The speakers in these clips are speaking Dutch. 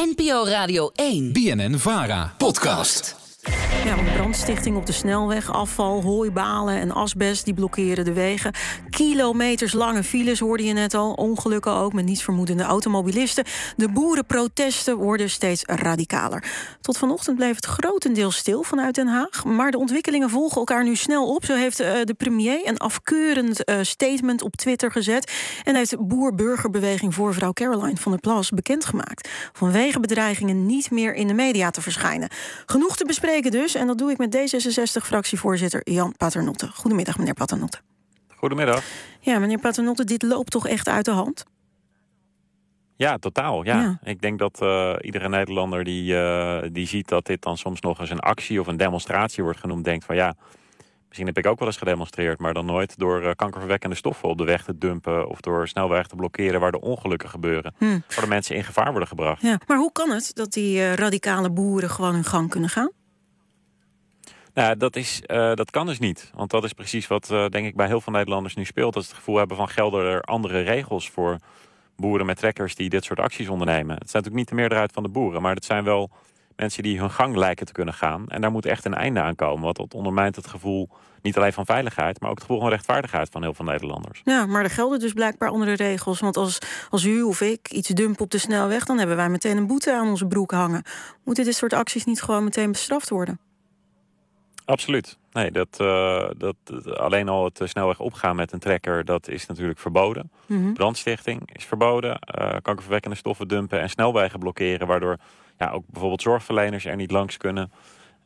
NPO Radio 1. BNN Vara. Podcast. Ja, een brandstichting op de snelweg, afval, hooibalen en asbest die blokkeren de wegen. Kilometers lange files hoorde je net al. Ongelukken ook met nietsvermoedende automobilisten. De boerenprotesten worden steeds radicaler. Tot vanochtend bleef het grotendeels stil vanuit Den Haag. Maar de ontwikkelingen volgen elkaar nu snel op. Zo heeft uh, de premier een afkeurend uh, statement op Twitter gezet. En heeft boer-burgerbeweging voor vrouw Caroline van der Plas bekendgemaakt. Vanwege bedreigingen niet meer in de media te verschijnen. Genoeg te bespreken dus. En dat doe ik met D66-fractievoorzitter Jan Paternotte. Goedemiddag, meneer Paternotte. Goedemiddag. Ja, meneer Paternotte, dit loopt toch echt uit de hand? Ja, totaal. Ja. ja. Ik denk dat uh, iedere Nederlander die, uh, die ziet dat dit dan soms nog eens een actie of een demonstratie wordt genoemd, denkt van ja, misschien heb ik ook wel eens gedemonstreerd, maar dan nooit door uh, kankerverwekkende stoffen op de weg te dumpen of door snelweg te blokkeren waar de ongelukken gebeuren. Hm. Waar de mensen in gevaar worden gebracht. Ja. Maar hoe kan het dat die radicale boeren gewoon hun gang kunnen gaan? Nou, dat, is, uh, dat kan dus niet. Want dat is precies wat uh, denk ik bij heel veel Nederlanders nu speelt. Dat ze het gevoel hebben van gelden er andere regels voor boeren met trekkers die dit soort acties ondernemen. Het zijn natuurlijk niet de meerderheid van de boeren, maar het zijn wel mensen die hun gang lijken te kunnen gaan. En daar moet echt een einde aan komen. Want dat ondermijnt het gevoel niet alleen van veiligheid, maar ook het gevoel van rechtvaardigheid van heel veel Nederlanders. Ja, maar er gelden dus blijkbaar andere regels. Want als, als u of ik iets dump op de snelweg, dan hebben wij meteen een boete aan onze broek hangen. Moeten dit soort acties niet gewoon meteen bestraft worden? Absoluut. Nee, dat, uh, dat, alleen al het snelweg opgaan met een trekker, dat is natuurlijk verboden. Mm Brandstichting is verboden. Uh, kankerverwekkende stoffen dumpen en snelwegen blokkeren, waardoor ja, ook bijvoorbeeld zorgverleners er niet langs kunnen.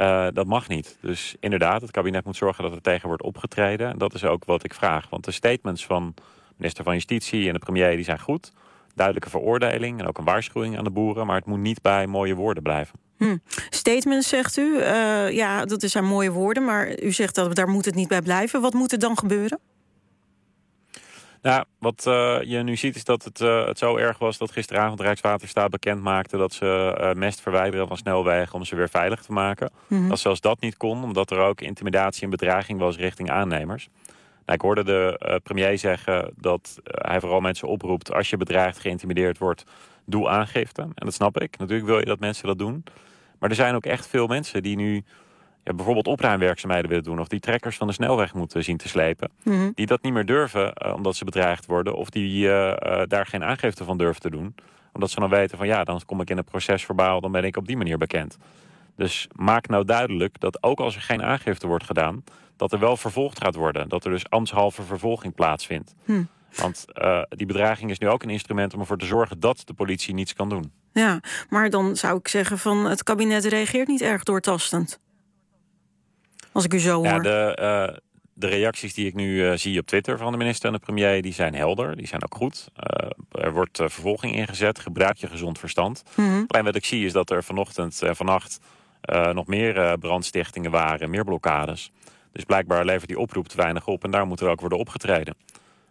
Uh, dat mag niet. Dus inderdaad, het kabinet moet zorgen dat er tegen wordt opgetreden. En dat is ook wat ik vraag. Want de statements van minister van Justitie en de premier die zijn goed. Duidelijke veroordeling en ook een waarschuwing aan de boeren. Maar het moet niet bij mooie woorden blijven. Hm. Statements zegt u. Uh, ja, dat zijn mooie woorden, maar u zegt dat daar moet het niet bij blijven. Wat moet er dan gebeuren? Nou, wat uh, je nu ziet is dat het, uh, het zo erg was dat gisteravond Rijkswaterstaat bekend maakte dat ze mest verwijderen van snelwegen om ze weer veilig te maken. Mm -hmm. Dat zelfs dat niet kon, omdat er ook intimidatie en bedreiging was richting aannemers. Nou, ik hoorde de premier zeggen dat hij vooral mensen oproept als je bedreigd, geïntimideerd wordt, doe aangifte. En dat snap ik. Natuurlijk wil je dat mensen dat doen. Maar er zijn ook echt veel mensen die nu ja, bijvoorbeeld opruimwerkzaamheden willen doen... of die trekkers van de snelweg moeten zien te slepen... Mhm. die dat niet meer durven uh, omdat ze bedreigd worden... of die uh, uh, daar geen aangifte van durven te doen. Omdat ze dan weten van ja, dan kom ik in een proces verbaal... dan ben ik op die manier bekend. Dus maak nou duidelijk dat ook als er geen aangifte wordt gedaan... dat er wel vervolgd gaat worden. Dat er dus ambtshalve vervolging plaatsvindt. Hm. Want die bedreiging is nu ook een instrument om ervoor te zorgen dat de politie niets kan doen. Ja, maar dan zou ik zeggen van het kabinet reageert niet erg doortastend. Als ik u zo hoor. Ja, de, uh, de reacties die ik nu uh, zie op Twitter van de minister en de premier... die zijn helder, die zijn ook goed. er wordt vervolging ingezet, gebruik je gezond verstand. Mm -hmm. Alleen wat ik zie is dat er vanochtend en vannacht... nog meer brandstichtingen waren, meer blokkades. Dus blijkbaar levert die oproep te weinig op... en daar moet er ook worden opgetreden.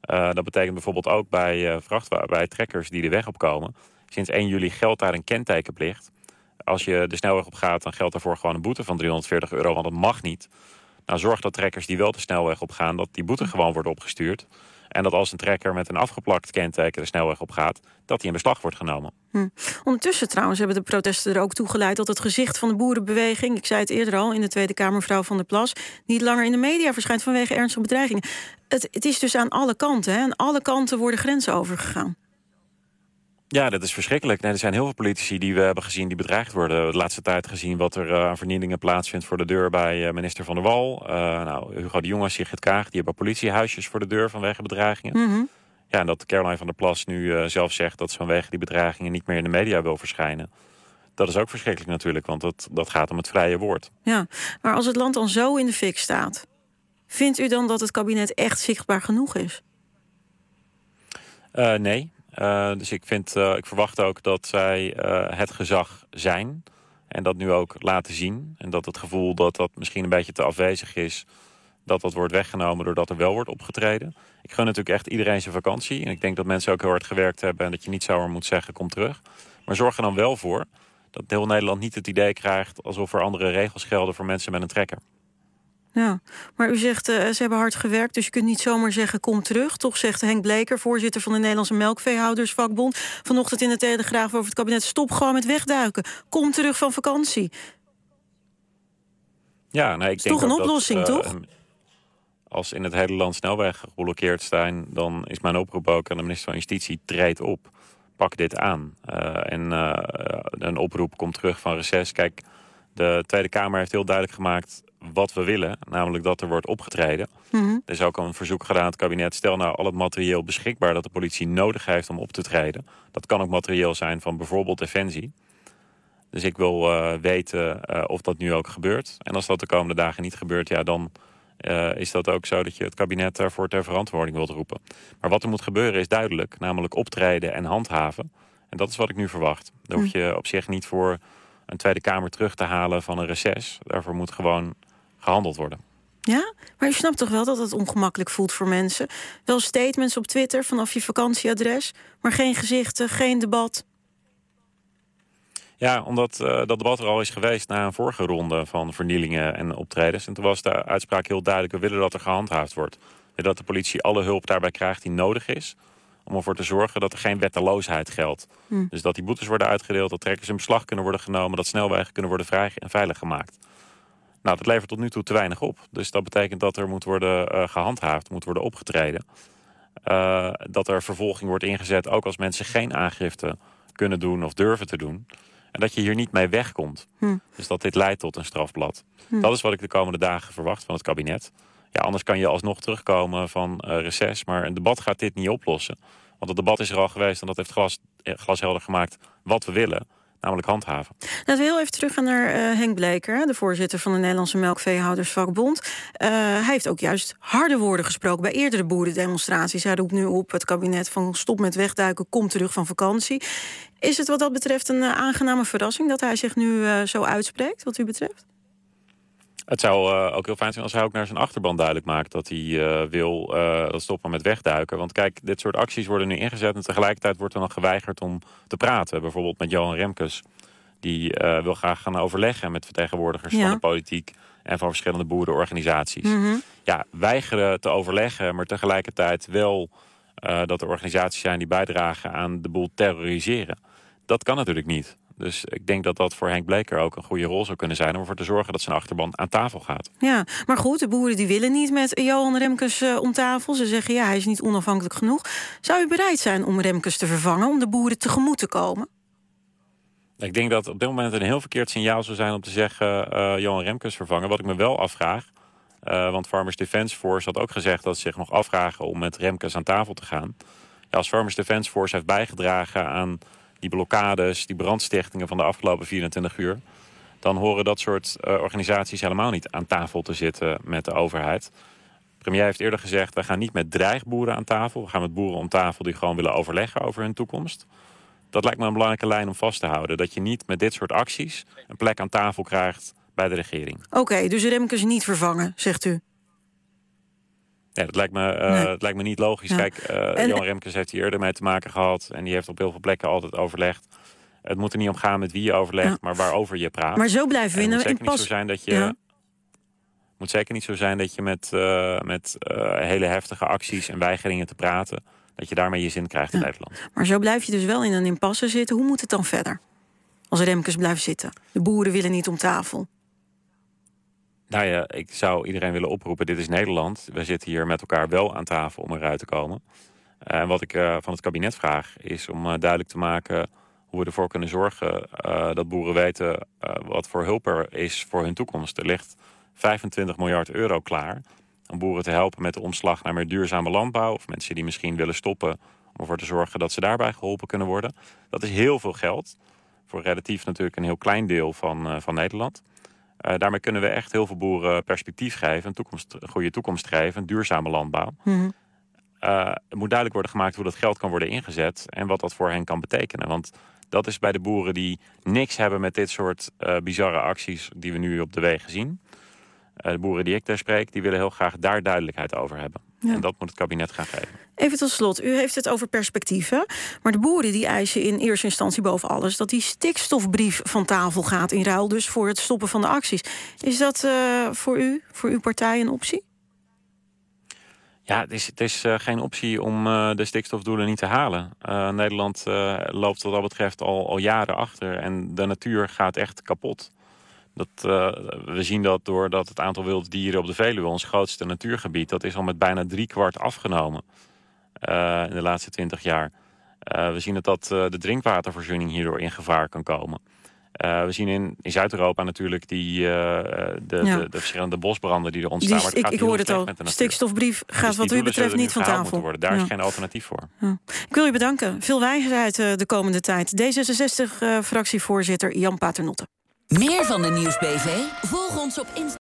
Dat betekent bijvoorbeeld ook bij, vrachtwagen, bij trekkers die de weg opkomen. Sinds 1 juli geldt daar een kentekenplicht. Als je de snelweg op gaat, dan geldt daarvoor gewoon een boete van 340 euro, want dat mag niet. Nou, zorg dat trekkers die wel de snelweg op gaan, dat die boete gewoon wordt opgestuurd. En dat als een trekker met een afgeplakt kenteken de snelweg op gaat, dat die in beslag wordt genomen. Hm. Ondertussen trouwens hebben de protesten er ook toe geleid dat het gezicht van de boerenbeweging, ik zei het eerder al in de Tweede Kamer, mevrouw Van der Plas, niet langer in de media verschijnt vanwege ernstige bedreigingen. Het, het is dus aan alle kanten. Hè? Aan alle kanten worden grenzen overgegaan. Ja, dat is verschrikkelijk. Nee, er zijn heel veel politici die we hebben gezien die bedreigd worden. De laatste tijd gezien wat er uh, aan vernielingen plaatsvindt voor de deur bij uh, minister Van der Wal. Uh, nou, Hugo de Jonge, Sigrid Kaag, die hebben politiehuisjes voor de deur vanwege bedreigingen. Mm -hmm. Ja, en dat Caroline van der Plas nu zelf zegt dat ze vanwege die bedreigingen niet meer in de media wil verschijnen. Dat is ook verschrikkelijk natuurlijk, want dat, dat gaat om het vrije woord. Ja, maar als het land dan zo in de fik staat, vindt u dan dat het kabinet echt zichtbaar genoeg is? nee, dus ik, vind, uh, ik verwacht ook dat zij uh, het gezag zijn. En dat nu ook laten zien. En dat het gevoel dat dat misschien een beetje te afwezig is... dat dat wordt weggenomen doordat er wel wordt opgetreden. Ik gun natuurlijk echt iedereen zijn vakantie. En ik denk dat mensen ook heel hard gewerkt hebben... en dat je niet zomaar moet zeggen, kom terug. Maar zorg er dan wel voor dat heel Nederland niet het idee krijgt... alsof er andere regels gelden voor mensen met een trekker. Ja, maar u zegt uh, ze hebben hard gewerkt, dus je kunt niet zomaar zeggen kom terug. Toch zegt Henk Bleker, voorzitter van de Nederlandse Melkveehoudersvakbond... vanochtend in de Telegraaf over het kabinet... stop gewoon met wegduiken, kom terug van vakantie. Ja, nee, ik is denk toch een oplossing, dat, uh, toch? Als in het hele land snelwegen geblokkeerd zijn... dan is mijn oproep ook aan de minister van Justitie, treed op. Pak dit aan. Uh, en een oproep komt terug van reces. Kijk, de Tweede Kamer heeft heel duidelijk gemaakt wat we willen. Namelijk dat er wordt opgetreden. Mhm. Er is ook een verzoek gedaan aan het kabinet. Stel nou al het materieel beschikbaar dat de politie nodig heeft om op te treden. Dat kan ook materieel zijn van bijvoorbeeld Defensie. Dus ik wil uh, weten uh, of dat nu ook gebeurt. En als dat de komende dagen niet gebeurt, ja, dan uh, is dat ook zo dat je het kabinet daarvoor ter verantwoording wilt roepen. Maar wat er moet gebeuren is duidelijk. Namelijk optreden en handhaven. En dat is wat ik nu verwacht. Daar hoef je op zich niet voor een Tweede Kamer terug te halen van een reces. Daarvoor moet gewoon gehandeld worden. Ja, maar je snapt toch wel dat het ongemakkelijk voelt voor mensen? Wel statements op Twitter vanaf je vakantieadres, maar geen gezichten, geen debat. Ja, omdat uh, dat debat er al is geweest na een vorige ronde van vernielingen en optredens. En toen was de uitspraak heel duidelijk, we willen dat er gehandhaafd wordt. We willen dat de politie alle hulp daarbij krijgt die nodig is om ervoor te zorgen dat er geen wetteloosheid geldt. Hm. Dus dat die boetes worden uitgedeeld, dat trekkers in beslag kunnen worden genomen... dat snelwegen kunnen worden vrij en veilig gemaakt. Nou, dat levert tot nu toe te weinig op. Dus dat betekent dat er moet worden uh, gehandhaafd, moet worden opgetreden. Uh, dat er vervolging wordt ingezet, ook als mensen geen aangifte kunnen doen of durven te doen. En dat je hier niet mee wegkomt. Hm. Dus dat dit leidt tot een strafblad. Hm. Dat is wat ik de komende dagen verwacht van het kabinet. Ja, anders kan je alsnog terugkomen van uh, reces. Maar een debat gaat dit niet oplossen. Want het debat is er al geweest en dat heeft glas, glashelder gemaakt wat we willen. Namelijk handhaven. Laten we heel even terug gaan naar uh, Henk Bleker, de voorzitter van de Nederlandse Melkveehoudersvakbond. Uh, hij heeft ook juist harde woorden gesproken bij eerdere boerendemonstraties. Hij roept nu op het kabinet van stop met wegduiken, kom terug van vakantie. Is het wat dat betreft een uh, aangename verrassing dat hij zich nu zo uitspreekt, wat u betreft? Het zou uh, ook heel fijn zijn als hij ook naar zijn achterban duidelijk maakt dat hij uh, wil uh, stoppen met wegduiken. Want kijk, dit soort acties worden nu ingezet en tegelijkertijd wordt er dan geweigerd om te praten. Bijvoorbeeld met Johan Remkes. Die wil graag gaan overleggen met vertegenwoordigers ja. van de politiek en van verschillende boerenorganisaties. Mm -hmm. Ja, weigeren te overleggen, maar tegelijkertijd wel dat er organisaties zijn die bijdragen aan de boel terroriseren. Dat kan natuurlijk niet. Dus ik denk dat dat voor Henk Bleker ook een goede rol zou kunnen zijn... om ervoor te zorgen dat zijn achterban aan tafel gaat. Ja, maar goed, de boeren die willen niet met Johan Remkes uh, om tafel. Ze zeggen, ja, hij is niet onafhankelijk genoeg. Zou u bereid zijn om Remkes te vervangen... om de boeren tegemoet te komen? Ik denk dat op dit moment een heel verkeerd signaal zou zijn... om te zeggen, uh, Johan Remkes vervangen. Wat ik me wel afvraag... Uh, want Farmers Defence Force had ook gezegd dat ze zich nog afvragen... om met Remkes aan tafel te gaan. Ja, als Farmers Defence Force heeft bijgedragen aan die blokkades, die brandstichtingen van de afgelopen 24 uur... dan horen dat soort uh, organisaties helemaal niet aan tafel te zitten met de overheid. De premier heeft eerder gezegd, we gaan niet met dreigboeren aan tafel. We gaan met boeren om tafel die gewoon willen overleggen over hun toekomst. Dat lijkt me een belangrijke lijn om vast te houden. Dat je niet met dit soort acties een plek aan tafel krijgt bij de regering. Oké, okay, dus Remkes niet vervangen, zegt u? Ja, dat lijkt me, uh, Nee. dat lijkt me niet logisch. Ja. Kijk, uh, En- Johan Remkes heeft hier eerder mee te maken gehad. En die heeft op heel veel plekken altijd overlegd. Het moet er niet om gaan met wie je overlegt, Ja. maar waarover je praat. Maar zo blijven we in het een moet zeker niet zo zijn dat je... Ja. moet zeker niet zo zijn dat je met, eh, met eh, hele heftige acties en weigeringen te praten... dat je daarmee je zin krijgt in. Nederland. Maar zo blijf je dus wel in een impasse zitten. Hoe moet het dan verder? Als Remkes blijft zitten. De boeren willen niet om tafel. Nou ja, ik zou iedereen willen oproepen, dit is Nederland. We zitten hier met elkaar wel aan tafel om eruit te komen. Eh, En wat ik eh, van het kabinet vraag, is om eh, duidelijk te maken... hoe we ervoor kunnen zorgen eh, dat boeren weten eh, wat voor hulp er is voor hun toekomst. Er ligt 25 miljard euro klaar om boeren te helpen met de omslag naar meer duurzame landbouw... of mensen die misschien willen stoppen om ervoor te zorgen dat ze daarbij geholpen kunnen worden. Dat is heel veel geld, voor relatief natuurlijk een heel klein deel van, eh, van Nederland... Eh, daarmee kunnen we echt heel veel boeren perspectief geven, een, toekomst, een goede toekomst geven, een duurzame landbouw. Eh, het moet duidelijk worden gemaakt hoe dat geld kan worden ingezet en wat dat voor hen kan betekenen. Want dat is bij de boeren die niks hebben met dit soort eh, bizarre acties die we nu op de wegen zien. De boeren die ik daar spreek, die willen heel graag daar duidelijkheid over hebben. En dat moet het kabinet gaan geven. Even tot slot, u heeft het over perspectieven. Maar de boeren die eisen in eerste instantie boven alles... dat die stikstofbrief van tafel gaat in ruil dus voor het stoppen van de acties. Is dat uh, voor u, voor uw partij, een optie? Ja, het is, het is uh, geen optie om uh, de stikstofdoelen niet te halen. Nederland loopt wat dat betreft al, al jaren achter. En de natuur gaat echt kapot. Dat, uh, we zien dat doordat het aantal wilde dieren op de Veluwe, ons grootste natuurgebied, dat is al met bijna drie kwart afgenomen uh, in de laatste twintig jaar. Uh, we zien dat, dat de drinkwatervoorziening hierdoor in gevaar kan komen. we zien in, in Zuid-Europa natuurlijk die, de, ja. de, de, verschillende bosbranden die er ontstaan. Die, ik, ik hoorde het al. Stikstofbrief gaat dus wat u betreft niet van tafel. Worden. Daar ja. is geen alternatief voor. Ja. Ik wil u bedanken. Veel wijsheid de komende tijd. D66-fractievoorzitter Jan Paternotte. Meer van de Nieuwsbv? Volg ons op Instagram.